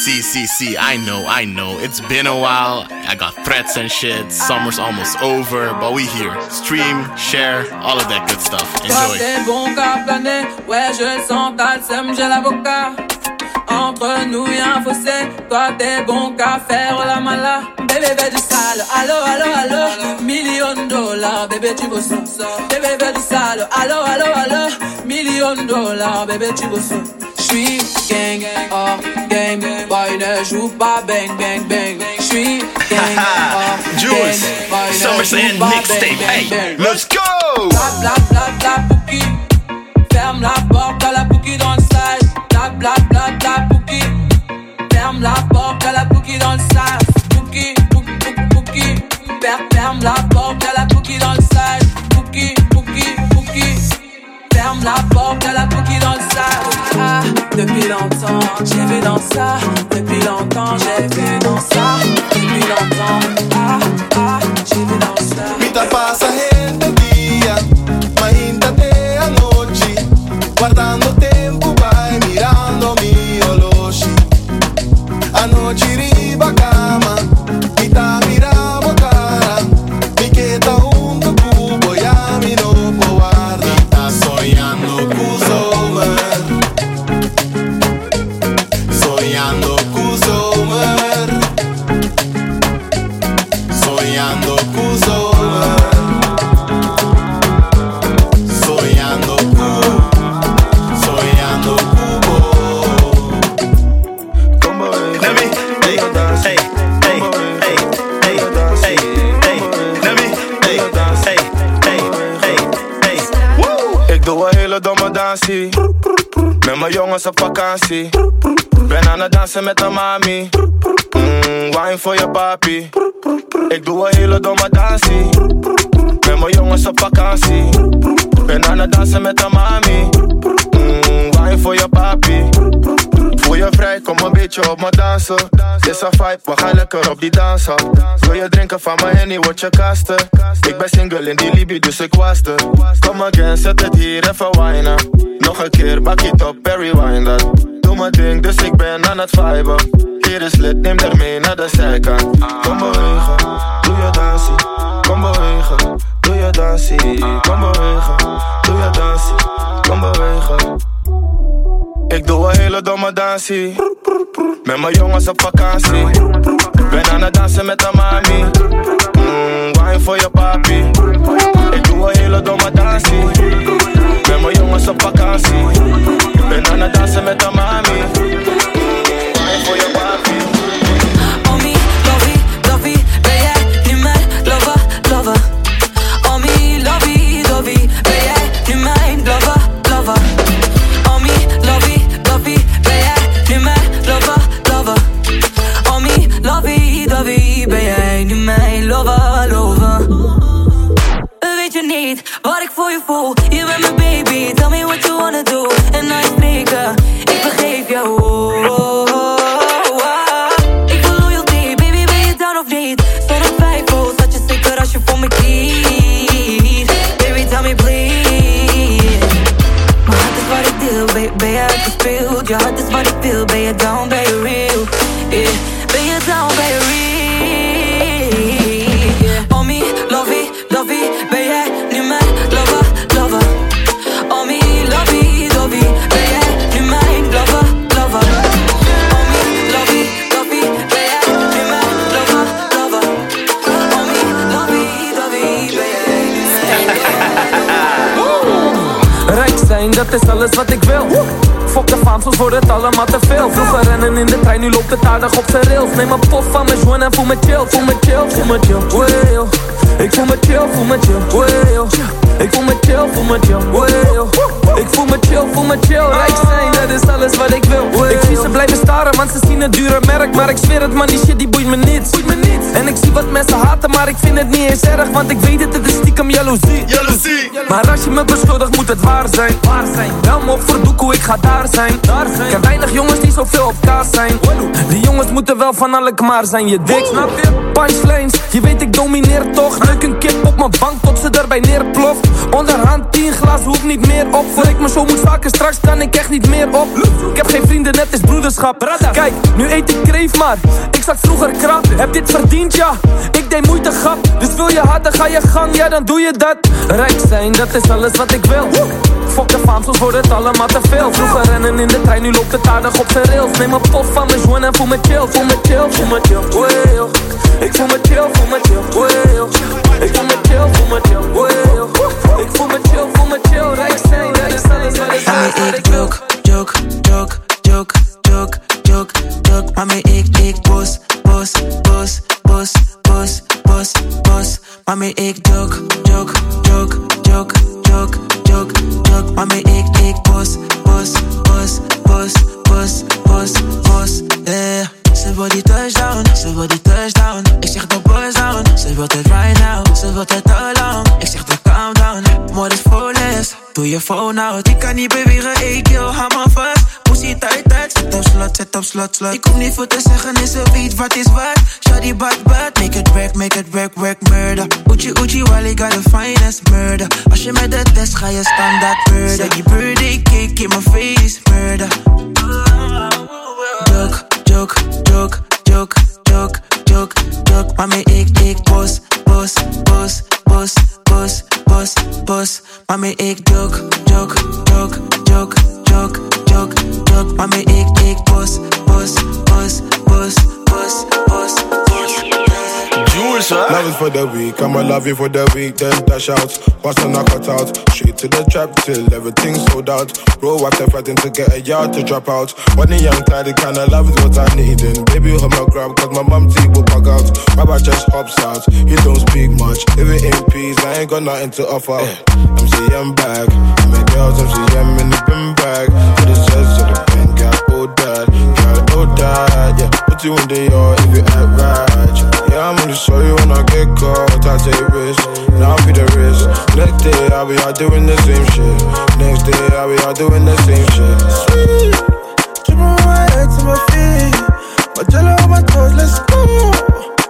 see, see, see. I know, I know. It's been a while. I got threats and shit. Summer's almost over, but we here. Stream, share, all of that good stuff. Enjoy. t'es bon qu'à planer. Ouais, je sens t'as j'ai l'avocat. Entre nous y'a un fossé. Toi, t'es bon qu'à faire la mala. Bébé, bébé du sale. Allo, allo, allo. Million de dollars. Bébé, tu veux ça. Bébé, bébé du sale. Allo, allo, allo. Million de dollars. Bébé, tu veux ça. J'suis gang, oh game, boy ne joue pas bang bang bang. J'suis gang, oh Jules, boy Summer ne joue Sand pas mixtape. bang, Hey, bang, bang. let's go. Bla bla bla bla pouki. Ferme la porte à la pouki dans le side. Bla bla bla bla pouki. Ferme la porte à la pouki dans le side. Pouki, pouki, pouki, pouki. Fer- Ferme la porte à la pouki dans le side. Pouki, pouki, pouki. Ferme la porte longtemps, j'ai vu dans ça. Depuis longtemps, j'ai vu dans ça. Depuis longtemps, ah, ah, j'ai vu dans ça. Vita passa gente dia, ma intate a noite. Guardando Ik doe een hele domme dansie. Met mijn jongens op vakantie. Ben aan het dansen met de mami. Mm, wine voor je papi. Ik doe een hele domme dansie. Met mijn jongens op vakantie. Ben aan het dansen met de mami. Mm, wine voor je papi. Voel je vrij, kom een beetje op me dansen. Is een vibe, we gaan lekker op die dansen. Wil je drinken van mijn henny, word je kasten. Ik ben single in die Libi, dus ik was er. Kom again, zet het hier even wijnen. Nog een keer, bak het op, Perry dat. Doe mijn ding, dus ik ben aan het viben. Hier is lid, neem er mee naar de zijkant. Kom bewegen, doe je dansie. Kom bewegen, doe je dansie. Kom bewegen, doe je dansie. Kom bewegen. Ik doe een hele domme dansie. Met mijn jongens op vakantie. Ben aan het dansen met de mami. Mm, wine voor je papi. Ik doe een hele domme dansie. Met mijn jongens op vakantie. Ben aan het dansen met de mami. Wine voor je papi. Weet wat ik voor je voel? Je bent mijn baby, tell me what you wanna do. En na je spreken, ik vergeef jou. Oh, oh, oh, oh. Ik wil loyalty, baby, ben je down of niet? Zonder twijfel, zat je zeker als je voor me kiest. Baby, tell me please. Mijn hart is wat ik deel, ben, ben je uitgespeeld? Je hart is wat ik wil, ben je down, ben je real? Yeah. Ben je down, ben je real? Dat is alles wat ik wil. Fok de faam, soms wordt het allemaal te veel. Vroeger rennen in de trein, nu loopt het aardig op zijn rails. Neem een pof van mijn joint en voel me chill, voel me chill, voel me chill. Yo. Ik voel me chill, voel me chill. Yo. Ik voel me chill, voel me chill. Yo. Ik voel me chill, voel me chill. Rijk zijn, dat is alles wat ik wil. Ik zie ze blijven staren, want ze zien het dure merk. Maar ik zweer het, man, die shit die boeit me niet. Boeit me niet. En ik zie wat mensen haten, maar ik vind het niet eens erg. Want ik weet het, het is stiekem jaloezie. Maar als je me beschuldigt, moet het waar zijn. Waar zijn. Bel me op voor doekoe, ik ga daar. Daar zijn. Ik heb weinig jongens die zoveel op kaas zijn. Die jongens moeten wel van alle maar zijn. Je dik, snap je? Punchlines, je weet ik domineer toch. Leuk een kip op mijn bank tot ze erbij neerploft. Onderhand 10 glas, hoeft niet meer op. Voor ik me zo moet vaker, straks kan ik echt niet meer op. Ik heb geen vrienden, net is broederschap. Kijk, nu eet ik kreef maar. Ik zat vroeger krap, heb dit verdiend ja. Ik deed moeite grap, dus wil je harder ga je gang. Ja dan doe je dat. Rijk zijn, dat is alles wat ik wil Fok de faam, soms wordt het allemaal te veel. Vroeger rennen in de trein, nu loopt het aardig op zijn rails. Neem een pof van mijn joint en voel me chill Voel me chill, voel me chill, way, Ik voel me chill, voel me chill, way, Ik voel me chill, voel me chill, way, Ik voel me chill, voel me chill Rijk zijn, rijk zijn, wat ik joke, joke, joke, joke, joke, joke, joke. Mami ik, ik bos, bos, bos, bos, bos, bos, bos. Mami ik joke, joke, joke, joke, joke, joke, joke. Mami ik, ik bos, bos, bos, bos, bos, bos, bos, yeah. Ze wil die touchdown, ze wil die touchdown. Ik zeg de boys down, ze wil het right now Ze wil het lang, ik zeg de calm down. Mod is vol doe je phone out. Ik kan niet bewegen, ik vast Pussy tight, op slot, zet op slot, slot. Ik hoef niet voor te zeggen, is er ze weet wat is wat Shawty bad, bad, make it work, make it work, work, murder. Uchi, uchi, wally, got the finest murder. Als je met de test ga je standaard murder. Zeg die birthday cake in my face, murder. Joke, joke, joke, joke, joke, joke, joke. Mami ik, ik, bos, bos, bos, bos, bos, bos, bos. Mami ik, joke, joke, joke, joke, joke, joke, joke. Mami ik, ik, bos, bos, bos, bos, bos, huh? Love is for the week, I'ma love you for the week, then dash out. Bust and knock it out. Straight to the trap till everything's sold out. Bro, after fighting to get a yard to drop out. When the young tired, the kind of love is what I need. And baby, hold my grab, cause my mom teeth will bug out. Baba just hops out, he don't speak much. If it ain't peace, I ain't got nothing to offer. I'm saying back, my girls, I'm in the bin bag. For the chest of the pen, got oh dad, got oh dad, yeah. Put you in the if you act right. Yeah, I'm gonna show you when I get caught. I take risks, and I'll be the risk. Next day, I'll be out doing the same shit. Next day, I'll be out doing the same shit. Sweet, dripping my head to my feet. My jello on my toes, let's go.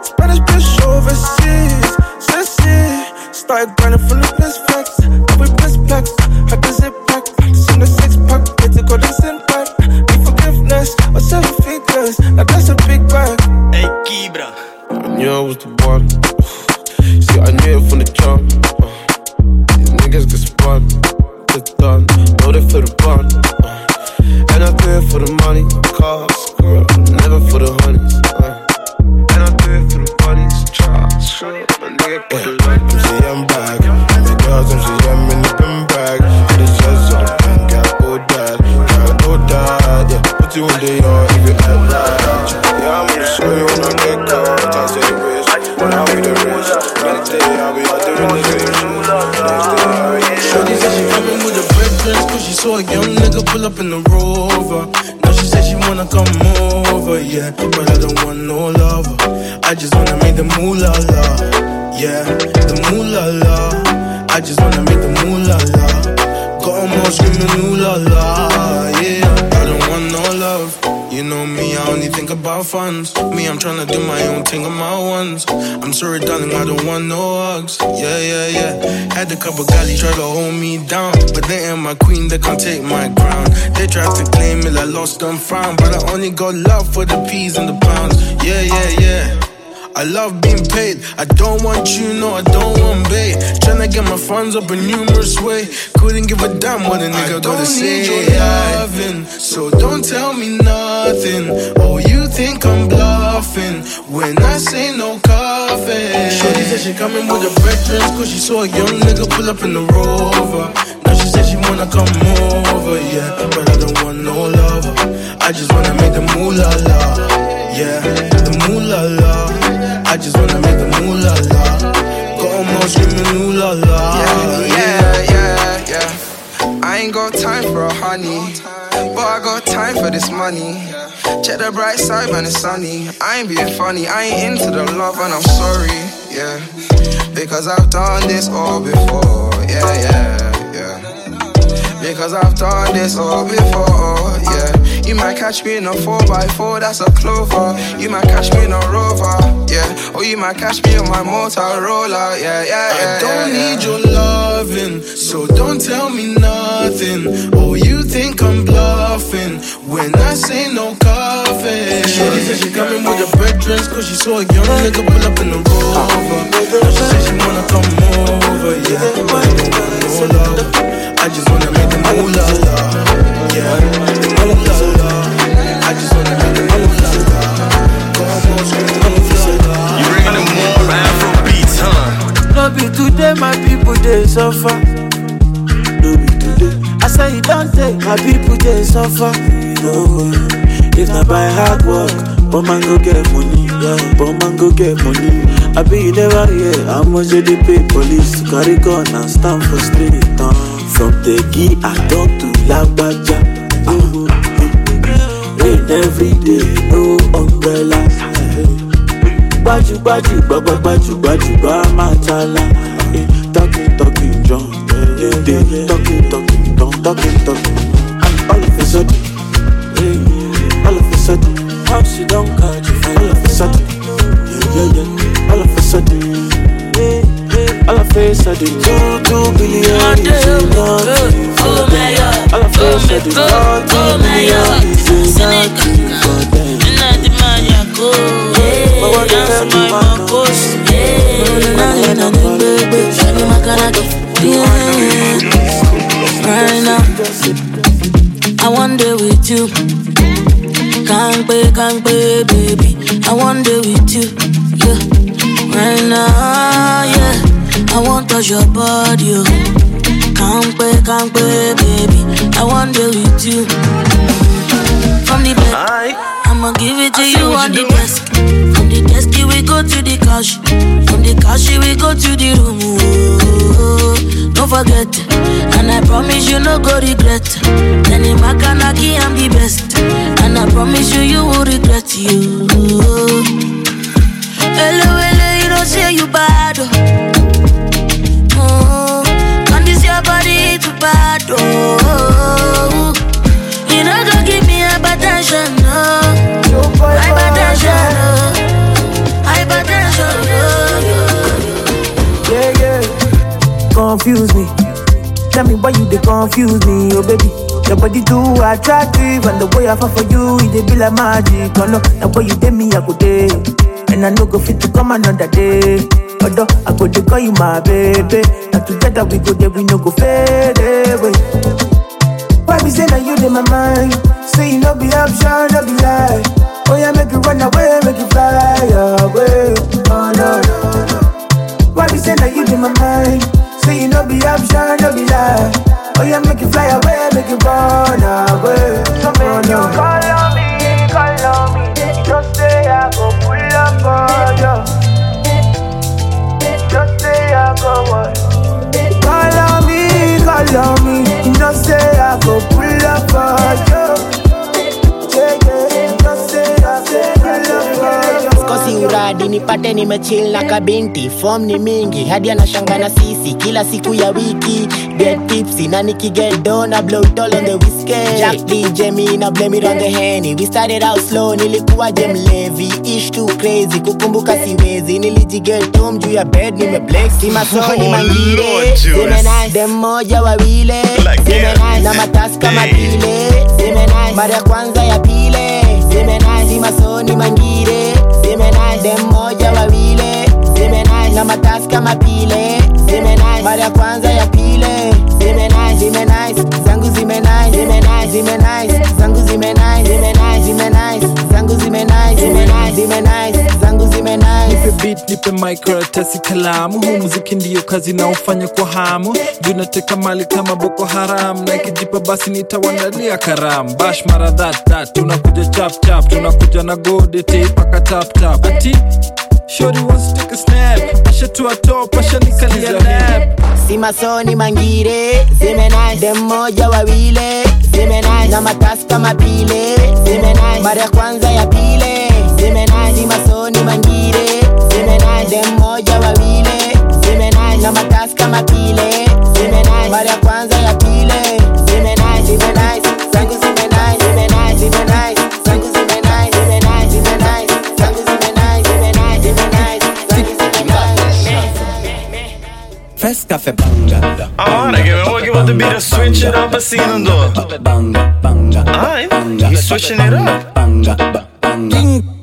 Spanish bitch overseas, sexy. Start grinding from the flex. Double piss flex, had the zip pack. Seen the six pack, get to go to I don't want no hugs. Yeah, yeah, yeah. Had a couple galley try to hold me down. But they ain't my queen, they can't take my crown. They tried to claim it, I lost and found. But I only got love for the peas and the pounds. Yeah, yeah, yeah. I love being paid. I don't want you, no, I don't want bait. Tryna get my funds up a numerous way. Couldn't give a damn what a nigga gotta say. Your loving, so don't tell me nothing. Oh, you think I'm bluffing when I say no coffee. Shorty said she coming with her breakfast, cause she saw a young nigga pull up in the rover. Now she said she wanna come over, yeah. But I don't want no lover. I just wanna make the moolah la, yeah. The moolah la. I just wanna make the moolah la. Got 'em all screaming ooh la la. Yeah, yeah, yeah, yeah. I ain't got time for a honey, but I got time for this money. Check the bright side when it's sunny. I ain't being funny, I ain't into the love and I'm sorry, yeah. Because I've done this all before, yeah, yeah, yeah. Because I've done this all before, yeah. You might catch me in a 4x4, that's a clover. You might catch me in a rover, yeah. Or you might catch me on my Motorola, yeah, yeah, yeah. I don't yeah, need your loving, so don't tell me nothing. Oh, you think I'm bluffing when I say no coffee. Shorty said she coming with her brethren, cause she saw a young nigga pull up in the rover. Now she said she wanna come over, yeah. But I don't want no love. I just wanna make the moolah, yeah. Moolah, I just wanna make the moolah. Come on, scream moolah. You bringing them more Afro beats, huh? No be today, my people they suffer. Say you don't take my people they suffer. No, if not by hard work, but man go get money. Yeah, but man go get money. I be you never hear how much they dey pay police carry gun and stand for street. Uh, from Tegi I talk to Lagbaja. Uh, rain every day, no umbrellas. gbájú gbájú gbàgbà gbájú gbájú gbà máa jala Eh, talking talking john dey talking talking don talking talking and all of a sudden eh, all of a sudden how she don catch you all of a sudden yeah, yeah, yeah. all of a sudden eh, eh, all of a sudden two two billion is them all of a sudden two billion you. Can't pay, can't pay, baby. I want day with you. Yeah. Right now, yeah. I want touch your body. Oh. Can't pay, can't pay, baby. I want day with you. From the bed. I'ma give it to you on the desk. From the desk, we go to the couch. From the couch, we go to the room. Oh, don't forget, and I promise you no go regret. Then in Makanaki, I'm the best, and I promise you you will regret you. Hello, hello, you don't say you bad. Oh, oh. and this your body too bad. Oh, you know go give me hypertension, no. Hypertension, no. Hypertension, no. Confuse me. Tell me why you they confuse me, oh baby. Your body too attractive, and the way I fall for you, it dey be like magic. Oh no, the way you did me, I go day, and I no go fit to come another day. Although I go to call you my baby, and together we go there, we no go fade away. Why we say that you in my mind? Say you no be option, no be lie. Oh yeah, make you run away, make you fly away. Oh no, no, no. Why be say that you in my mind? You no be option, no be lie. Oh yeah, make you fly away, make you run away. So make you call nipate nimechil na kabinti. Fom ni mingi hadi anashanga na sisi. Kila siku ya wiki get tipsy na nikiget do na blow it all on the whiskey. Jack DJ me na blame it on the henny. We started out slow nilikuwa je mlevi ish too crazy kukumbuka siwezi. Nilijiget home juu ya bed nimeblex kimasoni Oh, mangire dem moja wawile Like, yeah, na matasi kama pile mara ya kwanza ya pile zimenai mangire zimenai dem moja wawile zimenai na matasi kama pile zimenai mara ya kwanza ya pile zimenai zimenai zangu zimenai zimenai zimenai zangu zimenai zimenai zimenai zangu zimenai zimenai zimenai nipe beat nipe mic karatasi kalamu. Huu muziki ndiyo kazi naofanya kwa hamu. Juu nateka mali kama boko haram. Na ikijipa basi nitawandalia karamu. Bash mara that that. Tunakuja chap chap. Tunakuja na godete paka tap tap. Ati Shorty wants to take a snap. Ashatua top ashanikalia nap. Simasoni mangire zimenai dem moja wawile zimenai na matasi kama pile zimenai mara ya kwanza ya pile zimenai simasoni mangire me nice. Dem moja wawili, si me nice. Na matasi kama kile, me nice. Mara kwanza ya pile, si me nice. Si me nice, zangu si me nice. Si me nice, si me nice. Zangu si me nice. Si me nice, si me nice. Zangu si me nice. Si me nice, si me banga. A hora switching it up, assim não dou. Banga, banga. I'm switching it up. Banga, banga.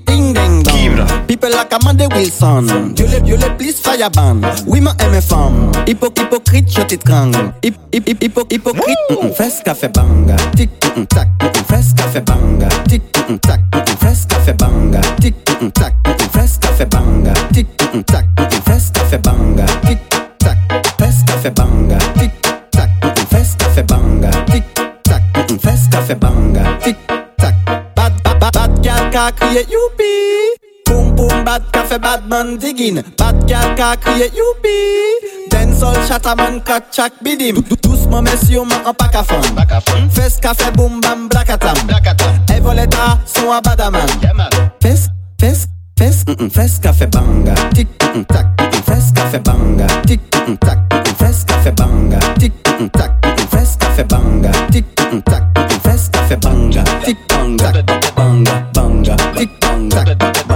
People like Amanda Wilson. You le, you le, please fireban. Women and my femme. Hypoc, hypocrite, shot it krang. Hip, hip, hip, hypocrite. Mm -mm, fesse café banga. Tic, mm -mm, tac, mm -mm, café banga. Tic, mm -mm, tac, mm -mm, café banga. Tic, mm -mm, tac, mm -mm, café banga. Tic, mm -mm, tac, mm -mm, café banga. Tic, tac, fesse café banga. Tic, tac, mm -mm, café banga. Tic, tac, mm -mm, café banga. Tic, tac. Bad, bad, bad, bad girl, car create you be. Boom bad ka fe badman digin Bad gal ka kriye youpi. Den sol chata man kak chak bidim Dousman mes yo man an pak a fon Fes ka fe boom bam blakatam E voleta son a badaman Fes, fes, fes, mm, mm, fes ka fe banga. Tik, mm, tak, fes ka fe banga. Tik, tak, fes ka fe banga. Tik, tak, fes ka banga. Tik, tak, fes ka banga. Tik, banga, banga, banga. Tik, banga, banga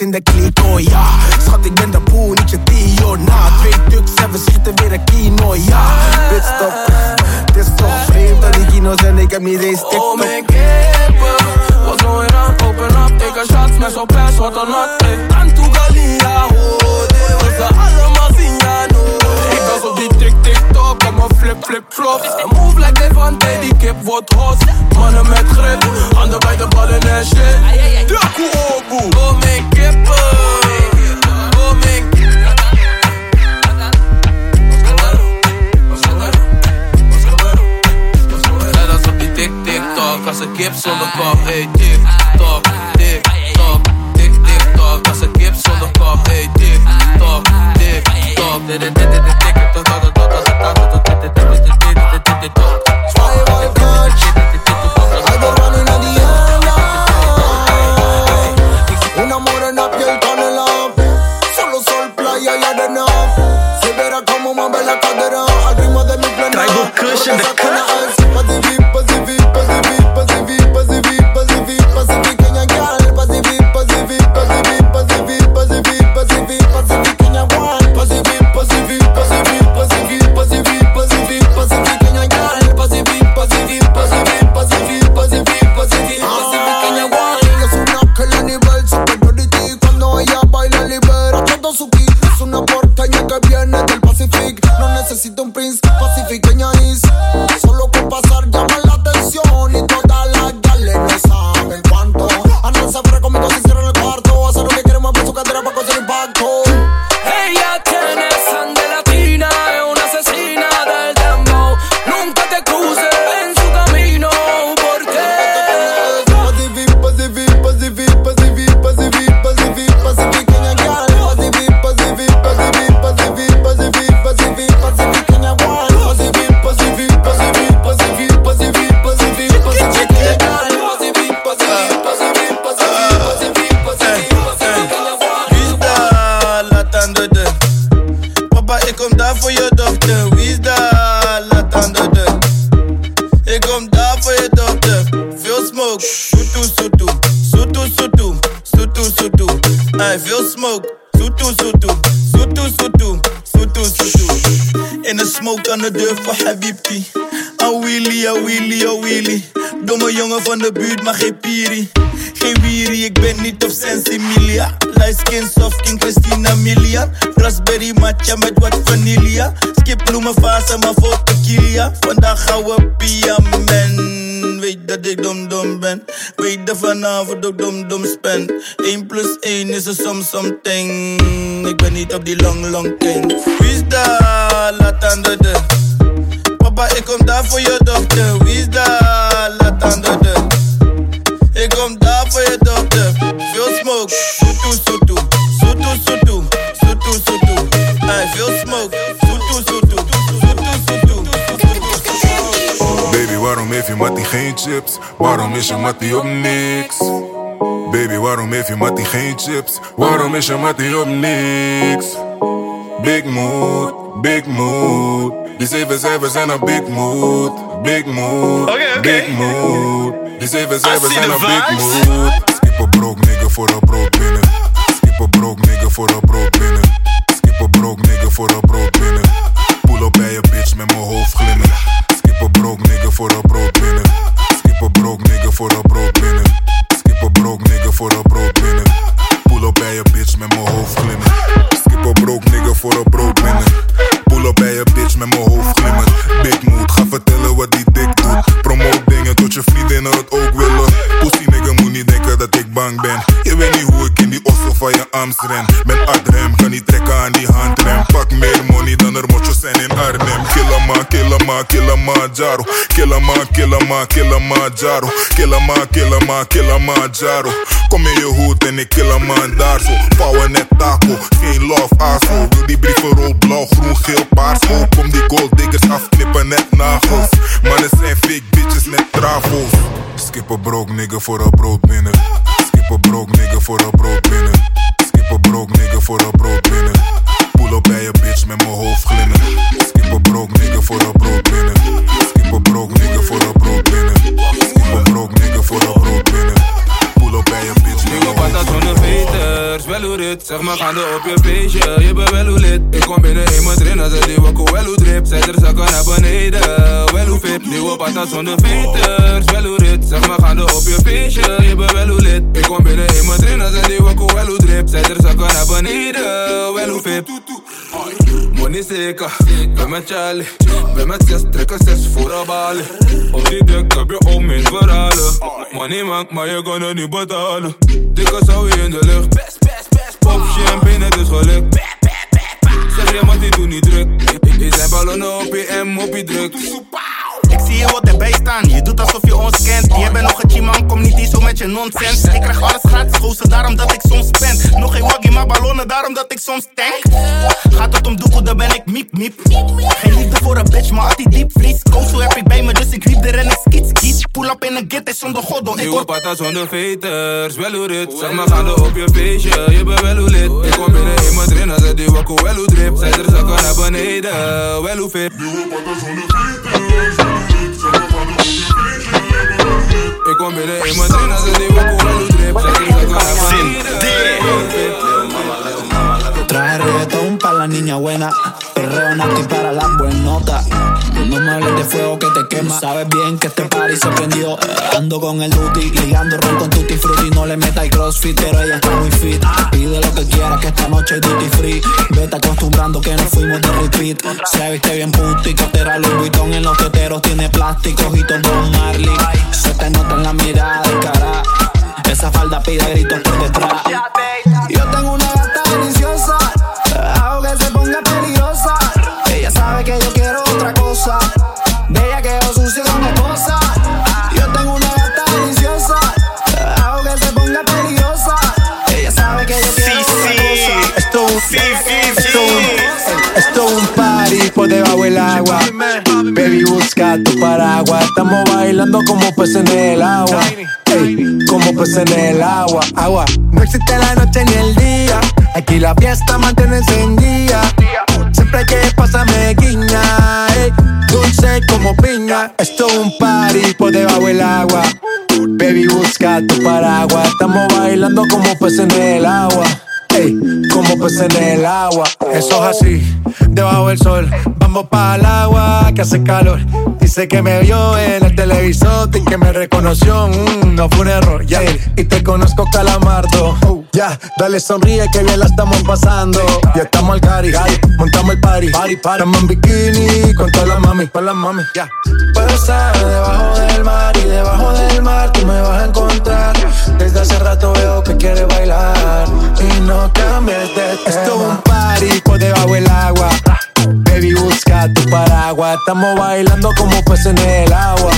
in the clique, oh yeah. Something again de something. Ik ben niet op die long long thing. Wie is daar? Laat aan de. Papa, ik kom daar voor je dochter. Wie is daar? Laat aan de. Ik kom daar voor je dochter. Veel smoke, soetu soetu. Soetu soetu, soetu soetu. Hey, veel smoke. Soetu soetu. Baby, waarom heeft je mattie geen chips? Waarom is je mattie op niks? Baby, waarom heeft je mattie geen chips? Waarom is je mattie op niks? Big mood, big mood. Die zeven cijfers zijn een big mood. Big mood, big mood. Die zeven cijfers zijn een big mood. Skip een broke nigga voor een brood binnen. Skip een broke nigga voor een brood binnen. Skip een broke nigga voor een brood binnen. Pull op bij je bitch met mijn hoofd glimmen. Skip een broke nigga voor een killama, killama. Killama, killama, killama, jaro. Kom in je hoed en ik kill hem daar zo. Power net taco, geen love aso. Wil die brievenrol blauw, groen, geel, paars. Kom die gold diggers afknippen net nagels. Mannen zijn fake bitches net trafels. Skip een broke nigga voor een brood binnen. Skip een broke nigga voor een brood binnen. Skip een broke nigga voor een brood binnen. Pull op bij je bitch met mijn hoofd glimmen. Skip een broke nigga voor een brood binnen. Skip een broke nigga voor een brood binnen. Een broke nigga voor een brood binnen. Pull op bij je bitch mijn op patat veters, wel hoe dit Zeg maar gaande op je feestje, je bent wel hoe lid. Ik kom binnen in mijn trainer, ze die wakko wel hoe drip Zij er zakken naar beneden, wel hoe fit Nieuwe patat zonder veters, wel hoe dit Zeg maar gaande op je feestje, je bent wel hoe lid. Ik kom binnen in mijn trainer, ze die wakko wel hoe drip Zij er zakken naar beneden, wel hoe fit Money zeker, ben met Charlie. Ben met zes, trekken zes voor de balen Op die dek heb je om in verhalen Money maakt, maar je kan het niet betalen Dikke zou je in de lucht Pop champagne, het is gelukt Zeg je maar die doet niet druk Je zijn ballonnen op je M, op je druk zie je wat erbij staan, je doet alsof je ons kent. Je bent nog een chiman, kom niet hier zo met je nonsens. Ik krijg alles gratis, gozer, daarom dat ik soms spend. Nog geen waggie, maar ballonnen, daarom dat ik soms tank. Gaat het om doekoe, dan ben ik miep miep. Geen liefde voor een bitch, maar altijd diepvries. Kozo heb ik bij me, dus ik riep er en ik skiet skiet. Pull up in een get, is zonder goddo. Ik Nieuwe word patat zonder veters, wel hoe dit Zeg maar gaande op je feestje, je bent wel hoe lid Ik kom binnen in mijn trainer, zet die wakko wel hoe drip Zij er zakken naar beneden, wel hoe fit Ik kom binnen in mijn Ik Trae reggaetón pa' la niña buena, perreo nasty para las buenotas. No me hables de fuego que te quema. Sabes bien que este party se prendió. Ando con el duty, ligando ron con tutti frutti. No le meta el crossfit, pero ella está muy fit. Pide lo que quiera, que esta noche es duty free. Vete acostumbrando que nos fuimos de repeat. Se viste bien puto y cotera Louis Vuitton en los teteros. Tiene plástico y todo Marley. Se te nota en la mirada cara. Esa falda pide gritos por detrás. Yo tengo una gata deliciosa, hago se ponga peligrosa. Ella sabe que yo quiero otra cosa, bella que yo sucio con esposa. Yo tengo una gata deliciosa, hago que se ponga peligrosa. Ella sabe que yo quiero otra cosa. Esto es un, esto es un- esto es un party por debajo del agua. Baby, busca tu paraguas. Estamos bailando como peces en el agua. Ey, como peces en el agua. Agua. No existe la noche ni el día. Aquí la fiesta mantiene encendida. Siempre hay que pasarme guiña. Como piña. Esto es un party por debajo del agua. Baby, busca tu paraguas. Estamos bailando como peces en el agua. Ey, como pues en el agua. Eso es así, debajo del sol. Vamos para el agua que hace calor. Dice que me vio en el televisor y que me reconoció. mm, no fue un error, ya. Y te conozco, calamardo. Ya, dale sonríe que bien la estamos pasando. Ya estamos al cari, montamos el party. Party, party. Estamos en bikini con todas las mami, con las mami, ya. Puedo estar debajo del mar y debajo del mar tú me vas a encontrar. Desde hace rato veo que quieres bailar y no cambies de tema. Esto es un party por debajo del agua. Baby, busca tu paraguas. Estamos bailando como peces en el agua.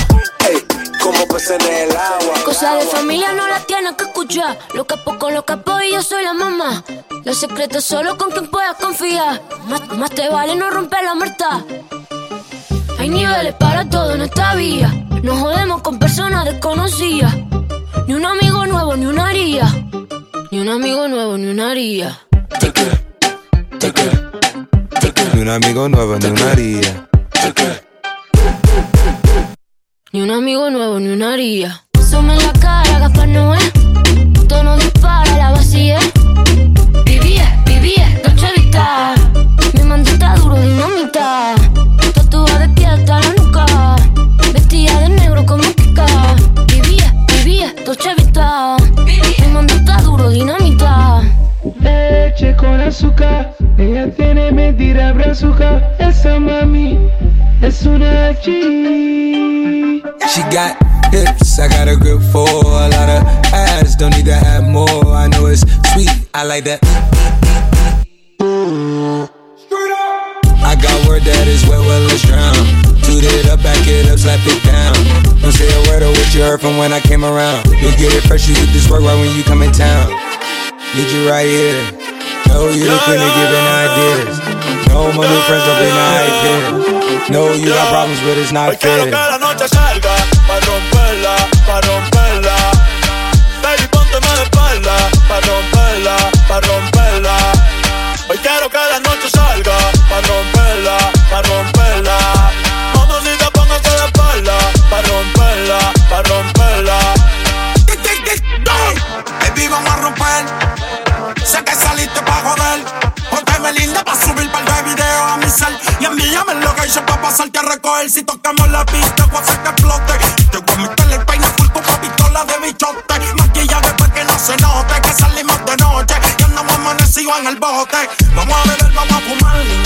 Ey, como peces en el agua. Cosas de familia no las tienes que escuchar. Lo capo con lo capo y yo soy la mamá. Los secretos solo con quien puedas confiar. Más, más te vale no romper la muerta. Hay niveles para todo en esta vía. No jodemos con personas desconocidas. Ni un amigo nuevo, ni una haría. Ni un amigo nuevo, ni una haría. Ni un amigo nuevo, ni una haría. Ni un amigo nuevo, ni una haría. Suma en la cara, Gaspar Noé. Tono dispara, la vacía. Vivía, vivía, Dolce Vita. Mi mandita duro, dinamita. Brazuca. Esa mami es una G. She got hips, I got a grip for a lot of ass. Don't need to have more. I know it's sweet, I like that. I got word that is wet, well, let's drown. Toot it up, back it up, slap it down. Don't say a word of what you heard from when I came around. You get it fresh, you get this work right when you come in town. Need you right here. No, you the queen of giving ideas. No, my new friends the hype here. No, you got problems, but it's not Quiero fair. que la noche salga pa' romperla, pa' romperla. Baby, de espalda pa' romperla, pa' romperla. Hoy quiero que la noche salga pa' romperla, pa' romperla. Mamacita, póngase de espalda pa' romperla, pa' romperla. Baby, vamos a romper. Linda pa' subir par de videos a mi cel. Y envíame el location pa' pasarte a recoger. Si tocamos la pista, voy a hacer que explote. Te voy a meter el peine full con pistola de bichote. Maquilla después que no se note que salimos de noche. Y andamos amanecidos en el bote. Vamos a beber, vamos a fumar.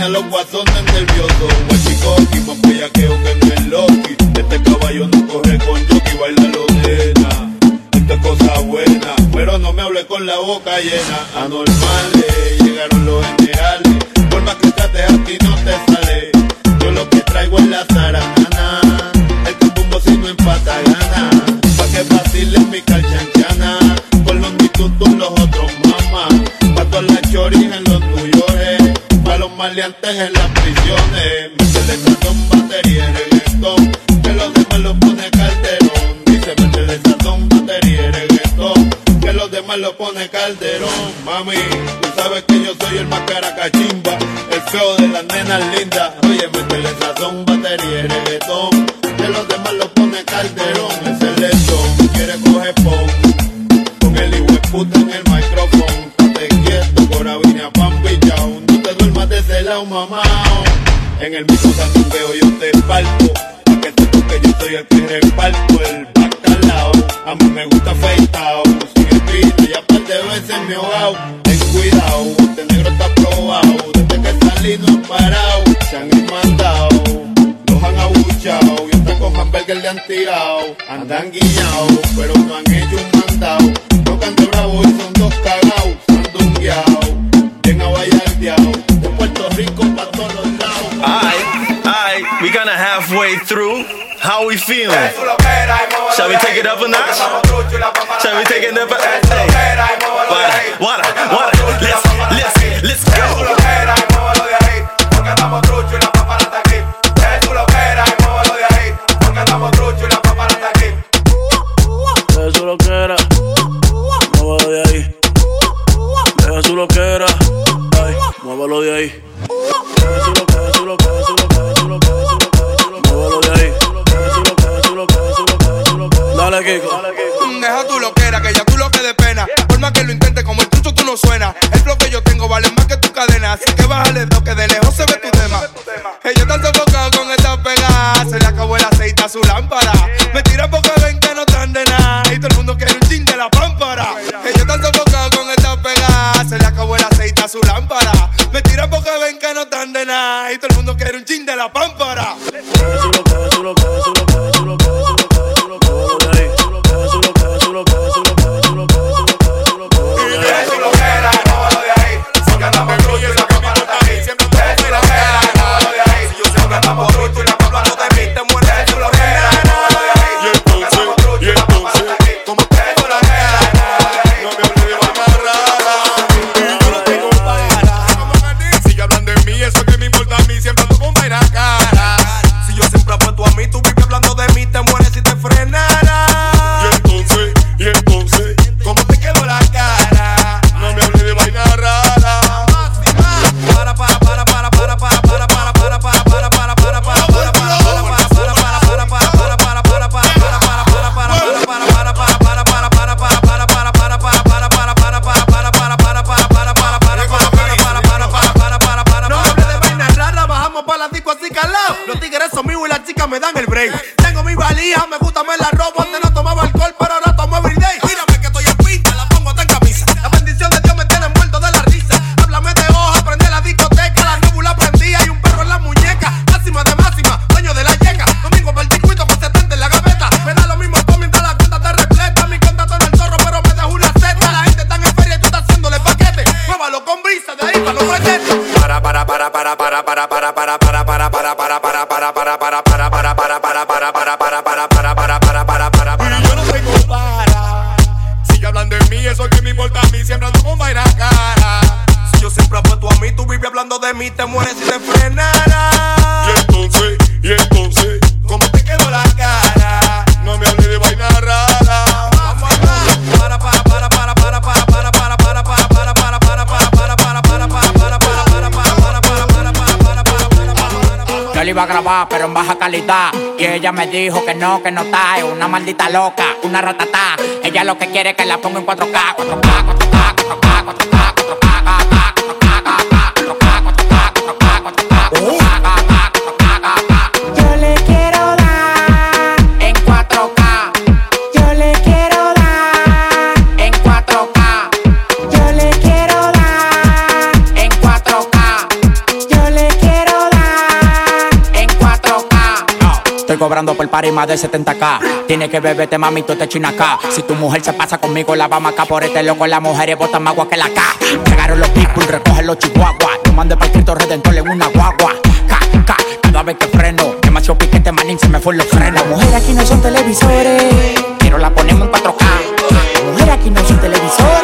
a los guatones tirado, andan guiado, pero no han hecho un mandado. Canto bravo y son dos cagados, bien de Puerto Rico pa' todos los lados. Alright, alright, we kinda halfway through. How we feeling? Shall we take it up a notch? Shall we take it up a notch? calidad. Y ella me dijo que no, que no está. Es una maldita loca, una ratatá. Ella lo que quiere es que la ponga en 4K, 4K. cobrando por par y más de 70k. Tienes que beberte, mami, tú te chinas. Si tu mujer se pasa conmigo, la vamos acá por este loco. Las mujeres botan más agua que la K. Llegaron los people, recogen los chihuahuas. No mande para Cristo Redentor en una guagua. K, K, cada vez que freno. Demasiado piquete, manín, se me fue los frenos. Las mujeres aquí no son televisores. Quiero la ponemos en 4K. Mujeres aquí no son televisores.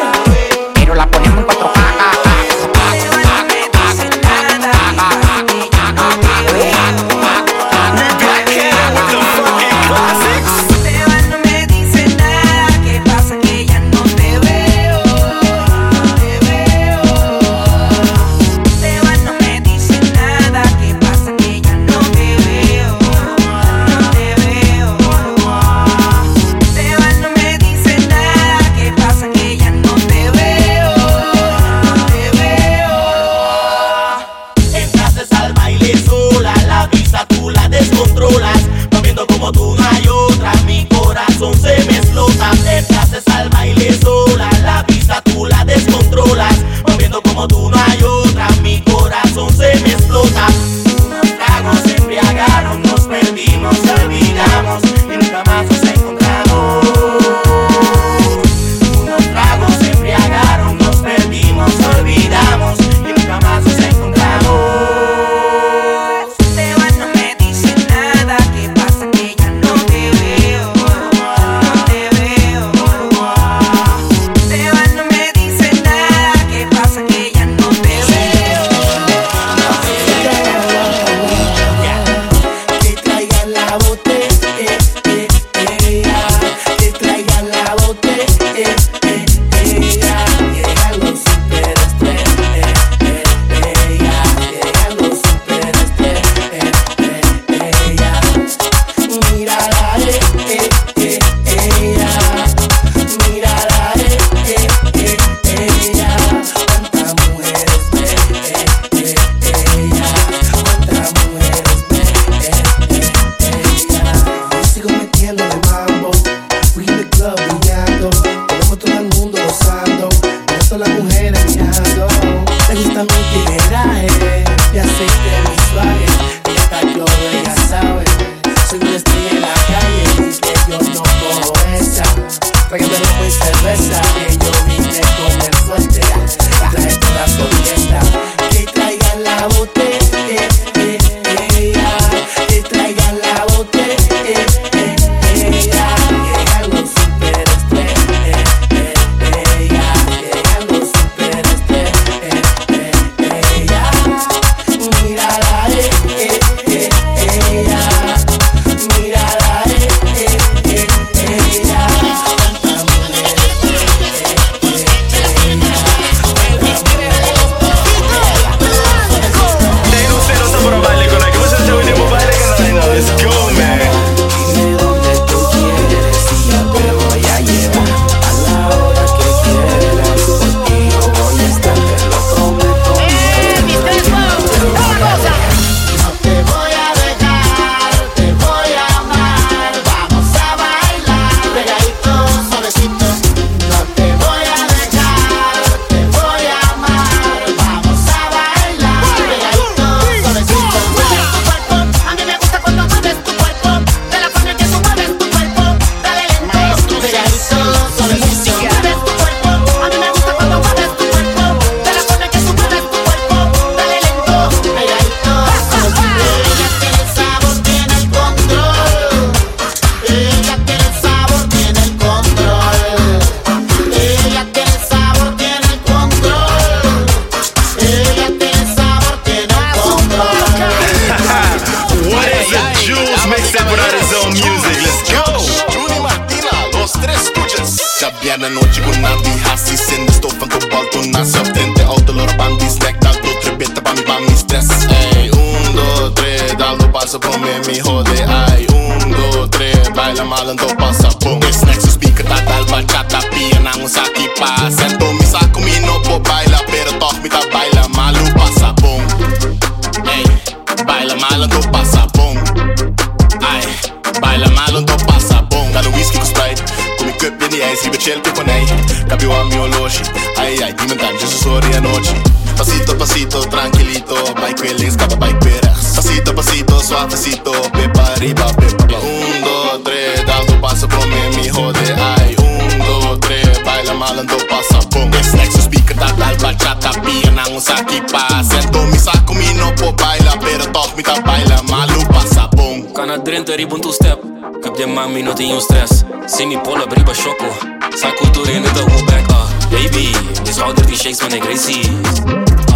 Kan na drinte ribun tu step Cât de mai minute în stres. Sim mi pola briba șocul Sa cultură in the whole back ah. Baby, this how dirty shakes man e crazy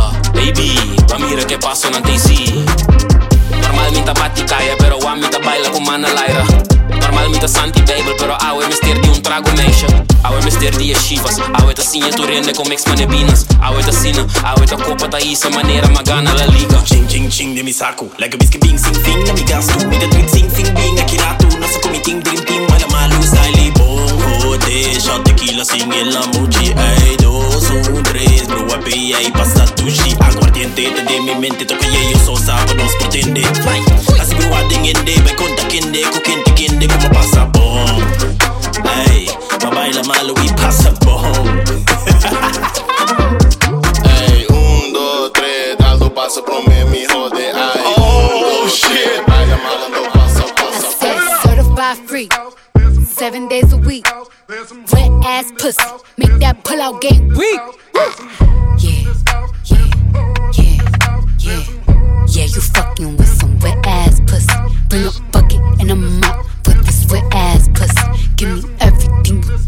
ah Baby, pa mira que paso na si Normal minta batti caia Pero a minta baila com mana Laira Normal minta santi Assim tu é como ex-manebinas. A oita sina, a oita copa tá isso, a maneira magana, ela liga. Ching, ching, ching, de mi saco. Like bisque bing, sing, fing, na gasto. Me dá tweet, sing, fing, bing, aqui tu, Nossa comitim, dream team, olha malu, bom bongo. Deixa tequila, sing, ela mude. Ei, dois, um, três, bro, a pia e passa tushi. Aguardiente, de mi mente, toca e eu sou sábado, nos pretende. Vai, as bro, a ding, ende, vai conta, kende, coquente, kende, como passa bom. Ei. Baila malu y pasa bom Ey, un, dos, tres Dando paso por me, mi jode Ay, oh, shit Baila mal, ando pasa, pasa Said certified free. Seven days a week. Wet ass pussy. Make that pull out game weak. Yeah, yeah, yeah, yeah. Yeah, you fucking with some wet ass pussy. Bring a bucket and a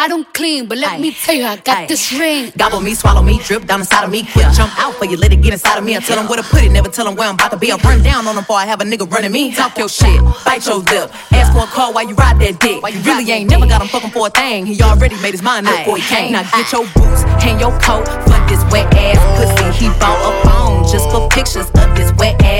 I don't clean, but let me tell you, I got this ring. Gobble me, swallow me, drip down inside of me. Quick jump out for you, let it get inside of me. I tell them where to put it, never tell them where I'm about to be. I'll run down on them before I have a nigga running me. Talk your shit, bite your lip. Ask for a call while you ride that dick. Why you really ain't never got him fucking for a thing. He already made his mind up before he came. Now get your boots, hang your coat for this wet ass pussy. He bought a phone just for pictures of this wet ass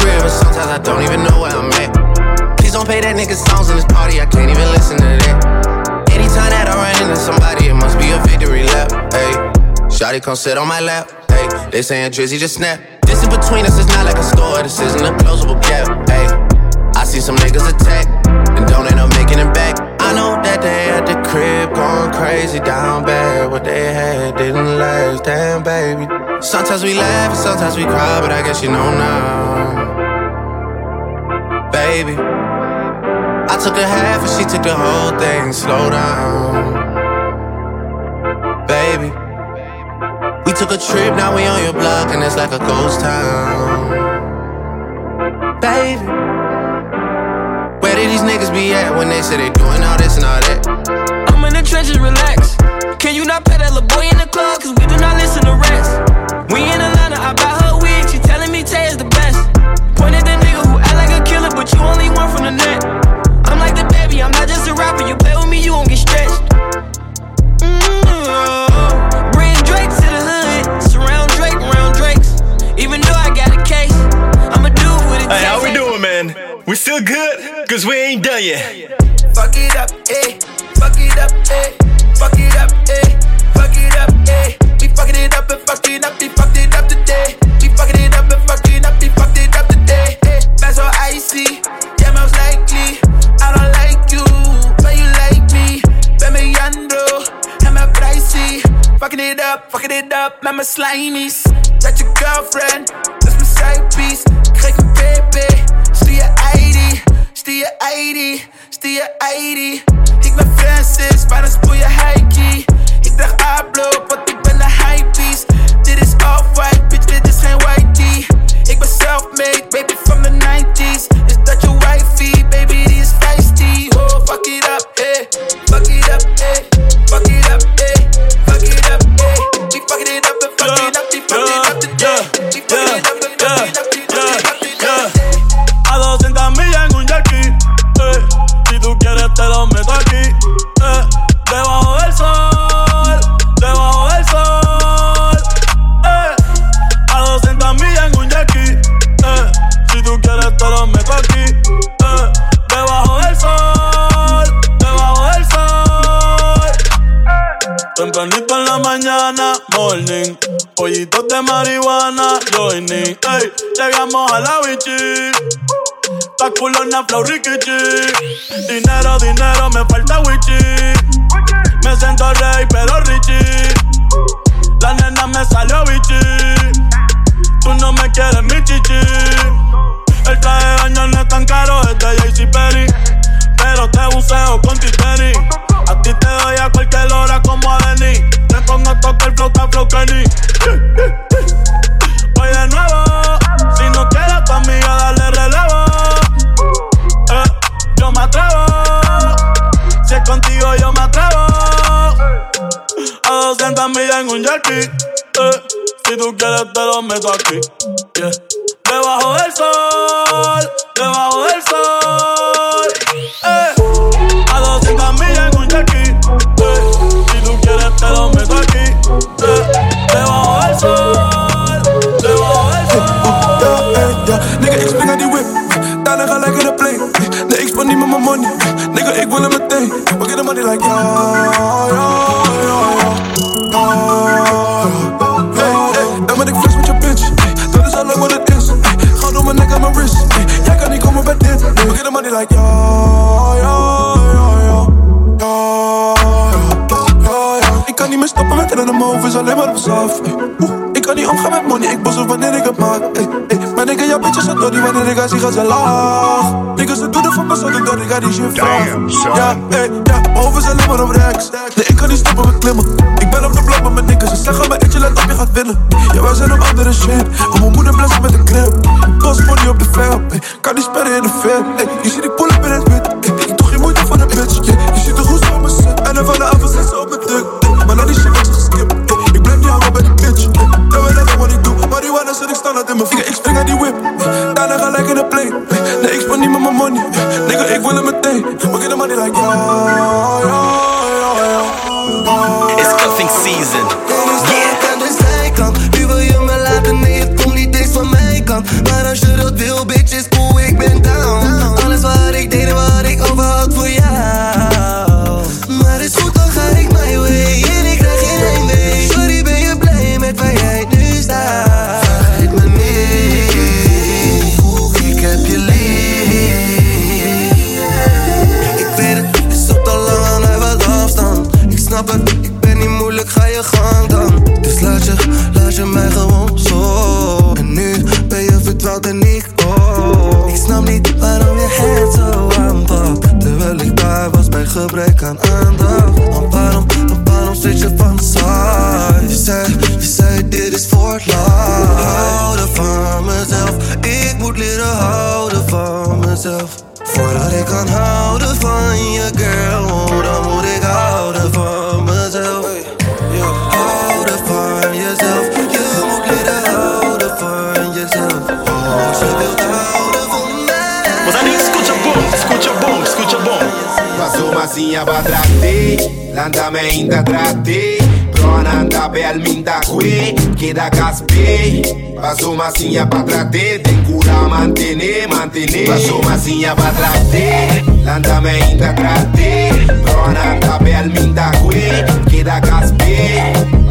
Crib, and sometimes I don't even know where I'm at. Please don't play that nigga songs in this party, I can't even listen to that. Anytime that I run into somebody, it must be a victory lap. Hey, Shotty come sit on my lap. Hey, they saying Drizzy just snap. This in between us is not like a store, this isn't a closable gap. Hey, I see some niggas attack and don't end up making it back. I know that they at the crib going crazy down bad. What they had didn't last, damn baby. Sometimes we laugh and sometimes we cry, but I guess you know now. Baby, I took a half and she took the whole thing. Slow down, baby. We took a trip, now we on your block, and it's like a ghost town. Baby, where did these niggas be at when they say they doing all this and all that? I'm in the trenches, relax. Can you not pet that little boy in the club? Cause we do not listen to rest. We in Atlanta, I buy her wig, she telling me Tay is the best. Point at the but you only one from the net. I'm like the baby, I'm not just a rapper. You play with me, you won't get stretched. Mm-hmm. Bring Drake to the hood, surround Drake, round Drakes. Even though I got a case, I'ma do what it takes. Hey, how we doing, man? We still good? Cause we ain't done yet. Fuck it up, eh? Fuck it up, eh? Fuck it up, eh? Fuck it up, eh? We fucking it up and fucked it up, we fucked it up today. fucking it up, fucking it up met mijn slimies. Dat je girlfriend, dus mijn suipies. Krijg een baby, stuur je ID, stuur je ID, stuur je ID. Ik ben Francis, maar dan spoel je heikkie. Ik draag A-block, want ik ben een hypebeast. Dit is off-white, bitch, dit is geen whitey. Ik ben self-made, baby, from the 90s. Is dat je wifey, baby, die is feisty. Oh, fuck it up. morning. Pollitos de marihuana, joining. Ey, llegamos a la bichi. Pa' culona, flow, rikichi. Dinero, dinero, me falta wichi. Me siento rey, pero Richie. La nena me salió bichi. Tú no me quieres, mi chichi. El traje de año no es tan caro, es de Perry. Pero te buceo con Titani. A ti te doy a cualquier hora Balcony. Yeah. die wanneer ik haar zie, gaat ze laag. Niggas, ze doet er van me, zodat ik haar die shit vraag. Ja, hey, ja, over zijn is op rechts. Nee, ik kan niet stoppen met klimmen. Ik ben op de blok met mijn. Ze zeggen me, etje, let op, je gaat winnen. Ja, wij zijn op andere shit. Kom, mijn moeder blessen met een knip. Pas die op de film. Kan die sperren in de film. Je ziet die pull-up het het little bitches. Paso masinha pra trater, tem cura, mantener, mantener. Paso masinha pra trater, landame inda trater. Prona tabel minda que queda gaspe.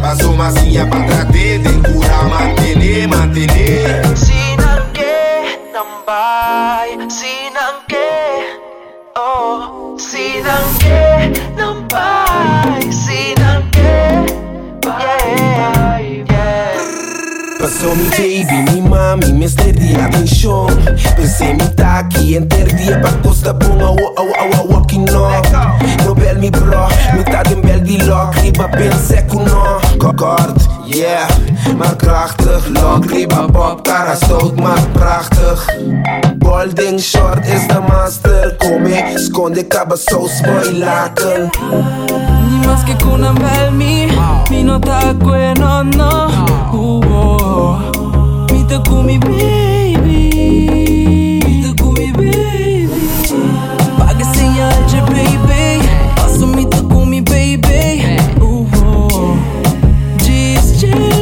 Paso masinha pra trater, tem cura, mantener, mantener. Passou mi baby, mi mami, mi sterdi atenção Pensei mi taki, enterdi e pa costa bom Awa, awa, awa, walking no No bel mi bro, mi ta den bel die lock Riba ben seco no. Kort, yeah, maar krachtig Lock, riba pop, cara stoot, maar prachtig. Bolding short is de master Come, sconde cabaços, mooi laken. Ni más que kuna belmi Mi no ta kwe no no amor. Mita com me, baby. Mita com me, baby. Paga sem anjo, baby. Faço mita com me, baby. Uh -oh. Diz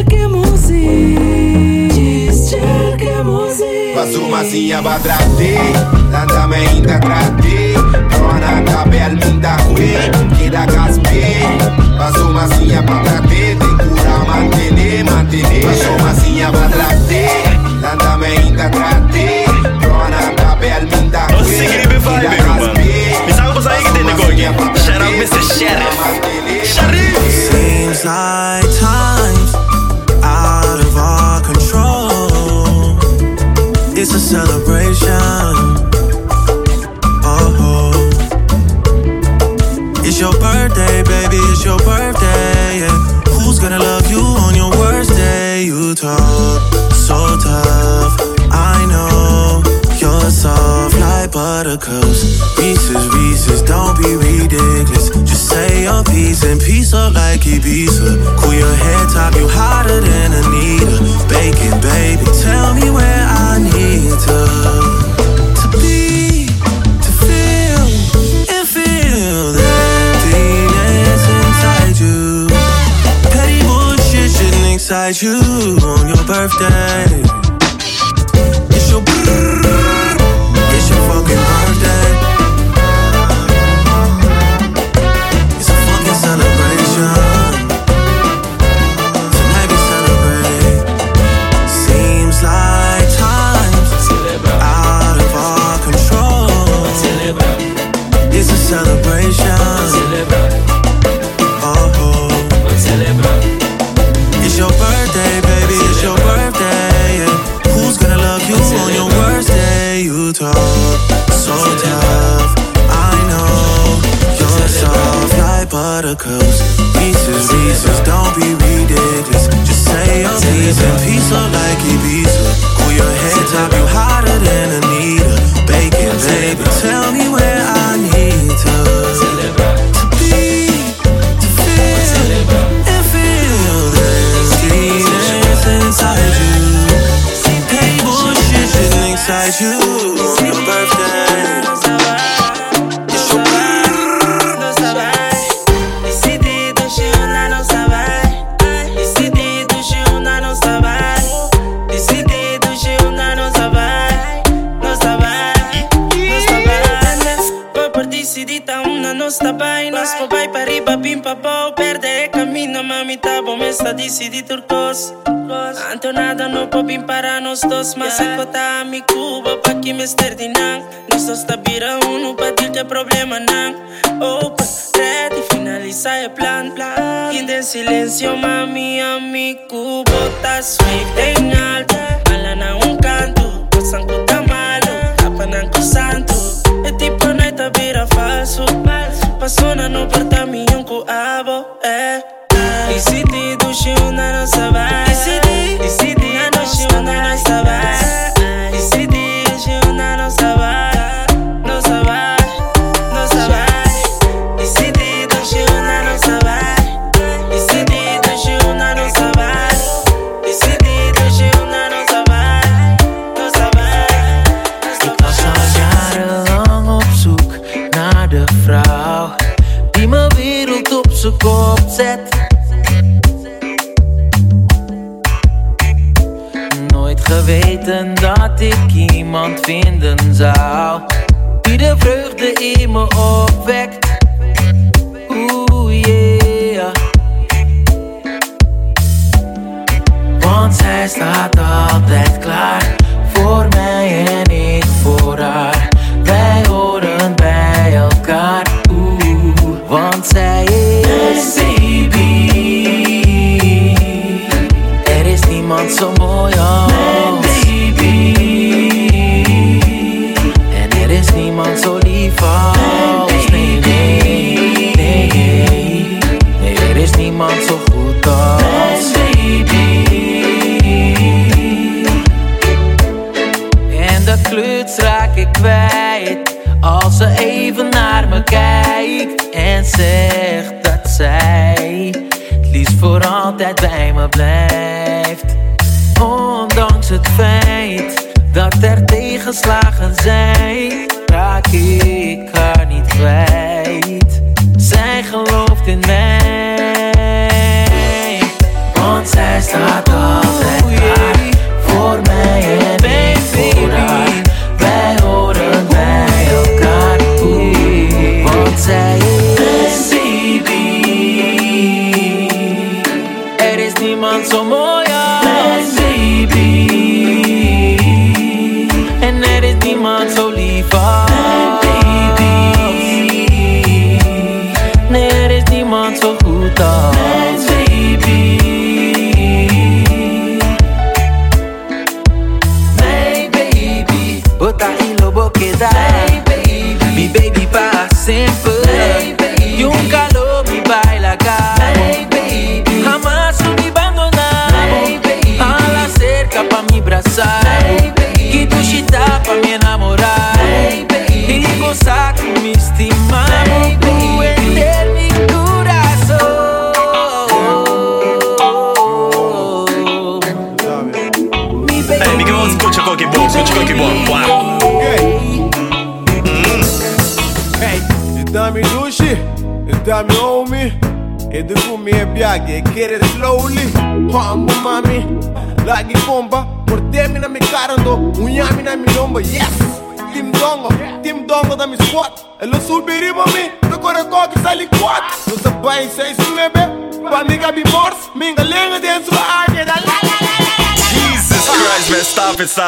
que é música. Diz que é música. Faço massinha pra tratar. Lança-me ainda tratar. Trona cabela linda ruim. Queda caspê Faço massinha pra tratar. Tem cura, manter. Mantener, mantener Passo massinha pra trate Landa me ainda trate Ronanda Belminda Ô, Sigrid Vibe, meu mano. Me salva pra sair que tem negócio. Shout out Mr. Sheriff. Sheriff. Seems like time's out of our control. It's a celebration. Oh, oh. it's your birthday, baby. It's your birthday. Yeah. Who's gonna love talk so tough. I know you're soft like buttercups. Reese's, Reese's, don't be ridiculous. Just say your piece and piece up like Ibiza. Cool your head top, you hotter than Anita. Bacon, baby, tell me where I need to shouldn't you on your birthday. ons dos, mas yeah. ek wat aan mi Cuba, pakkie Mr. Dinang. Nós vira um, pra dir que problema não. Opa, oh, pues, red e finaliza é plan, plan. E de silêncio, mami, a mi Cuba, tá swift em alta. Mala na um canto, poçam que tá malo, tapa santo. É tipo a noite a vira falso, passou no porta-me um coabo, é. E se te duche um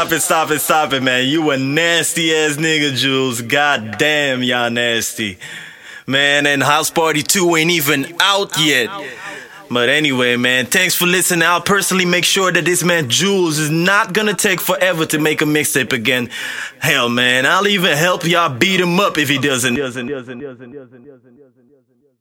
stop it, stop it, stop it, man. You a nasty ass nigga, Jules. God damn, y'all nasty. Man, and House Party 2 ain't even out yet. But anyway, man, thanks for listening. I'll personally make sure that this man Jules is not gonna take forever to make a mixtape again. Hell, man, I'll even help y'all beat him up if he doesn't.